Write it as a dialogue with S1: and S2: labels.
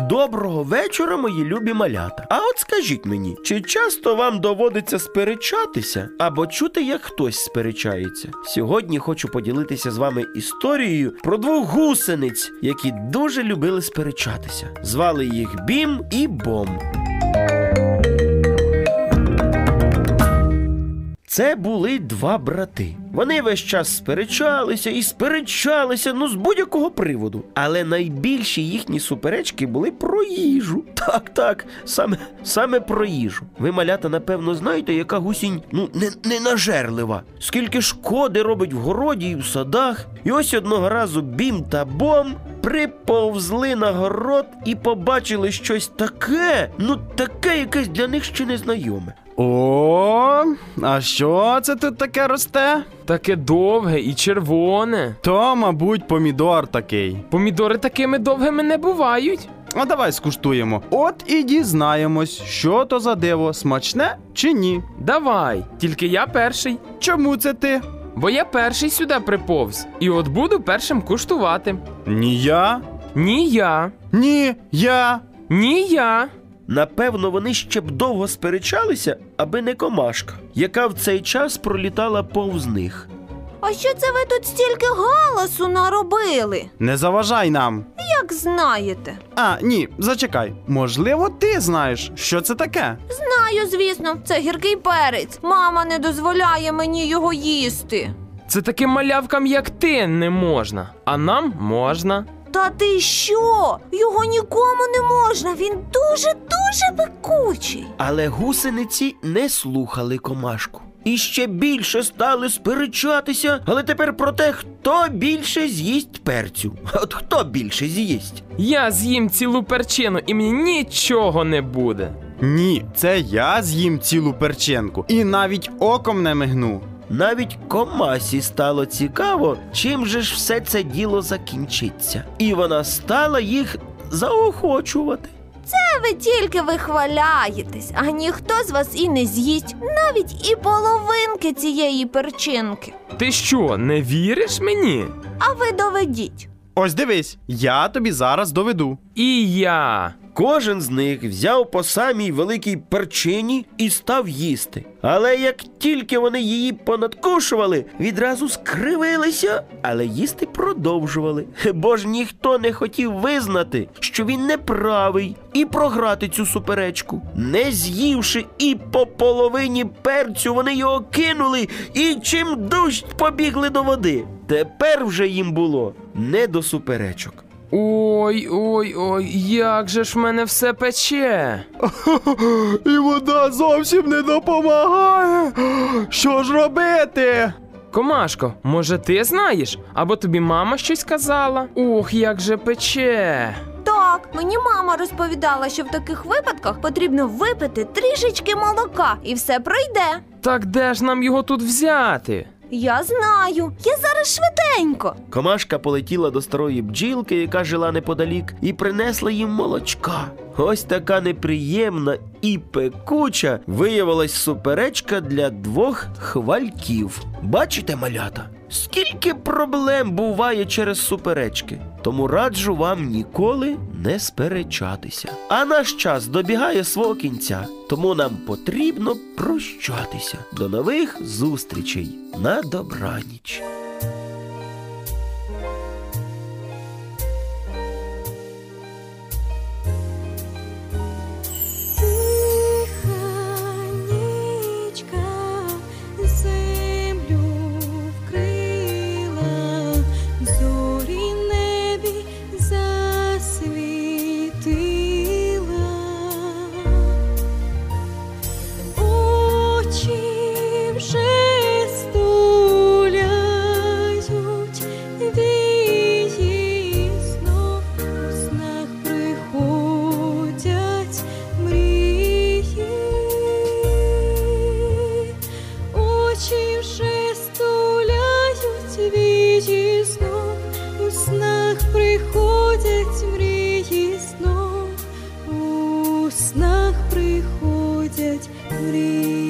S1: Доброго вечора, мої любі малята. А от скажіть мені, чи часто вам доводиться сперечатися або чути, як хтось сперечається? Сьогодні хочу поділитися з вами історією про двох гусениць, які дуже любили сперечатися. Звали їх Бім і Бом. Це були два брати. Вони весь час сперечалися і сперечалися, ну з будь-якого приводу. Але найбільші їхні суперечки були про їжу. Так, так, саме, саме про їжу. Ви, малята, напевно, знаєте, яка гусінь ну не, ненажерлива. Скільки шкоди робить в городі і в садах. І ось одного разу бім та бом приповзли на город і побачили щось таке, ну таке якесь для них ще незнайоме.
S2: О, а що це тут таке росте?
S3: Таке довге і червоне.
S2: То, мабуть, помідор такий.
S3: Помідори такими довгими не бувають.
S2: А давай скуштуємо. От і дізнаємось, що то за диво, смачне чи ні.
S3: Давай, тільки я перший.
S2: Чому це ти?
S3: Бо я перший сюди приповз. І от буду першим куштувати.
S2: Ні я.
S3: Ні я,
S2: Ні я.
S3: ні я.
S1: Напевно, вони ще б довго сперечалися, аби не комашка, яка в цей час пролітала повз них.
S4: А що це ви тут стільки галасу наробили?
S2: Не заважай нам.
S4: Як знаєте?
S2: А, ні, зачекай. Можливо, ти знаєш, що це таке?
S4: Знаю, звісно, це гіркий перець. Мама не дозволяє мені його їсти.
S3: Це таким малявкам, як ти, не можна. А нам можна.
S4: Та ти що? Його нікому не можна. Він дуже дуже пекучий.
S1: Але гусениці не слухали комашку. І ще більше стали сперечатися, але тепер про те, хто більше з'їсть перцю. От хто більше з'їсть?
S3: Я з'їм цілу перчину і мені нічого не буде.
S2: Ні, це я з'їм цілу перчинку і навіть оком не мигну.
S1: Навіть комасі стало цікаво, чим же ж все це діло закінчиться. І вона стала їх заохочувати.
S4: Це ви тільки вихваляєтесь, а ніхто з вас і не з'їсть навіть і половинки цієї перчинки.
S3: Ти що, не віриш мені?
S4: А ви доведіть.
S2: Ось дивись, я тобі зараз доведу.
S3: І я.
S1: Кожен з них взяв по самій великій перчині і став їсти. Але як тільки вони її понадкушували, відразу скривилися, але їсти продовжували. Бо ж ніхто не хотів визнати, що він неправий, і програти цю суперечку. Не з'ївши і по половині перцю, вони його кинули і чим дужче побігли до води. Тепер вже їм було не до суперечок.
S3: Ой, ой, ой, як же ж в мене все пече.
S2: І вода зовсім не допомагає. Що ж робити?
S3: Комашко, може ти знаєш? Або тобі мама щось казала? Ох, як же пече.
S4: Так, мені мама розповідала, що в таких випадках потрібно випити трішечки молока, і все пройде.
S3: Так де ж нам його тут взяти?
S4: Я знаю, я зараз швиденько.
S1: Комашка полетіла до старої бджілки, яка жила неподалік, і принесла їм молочка. Ось така неприємна і пекуча виявилась суперечка для двох хвальків. Бачите, малята? Скільки проблем буває через суперечки, тому раджу вам ніколи не сперечатися. А наш час добігає свого кінця, тому нам потрібно прощатися. До нових зустрічей на добраніч. снах приходять мрії.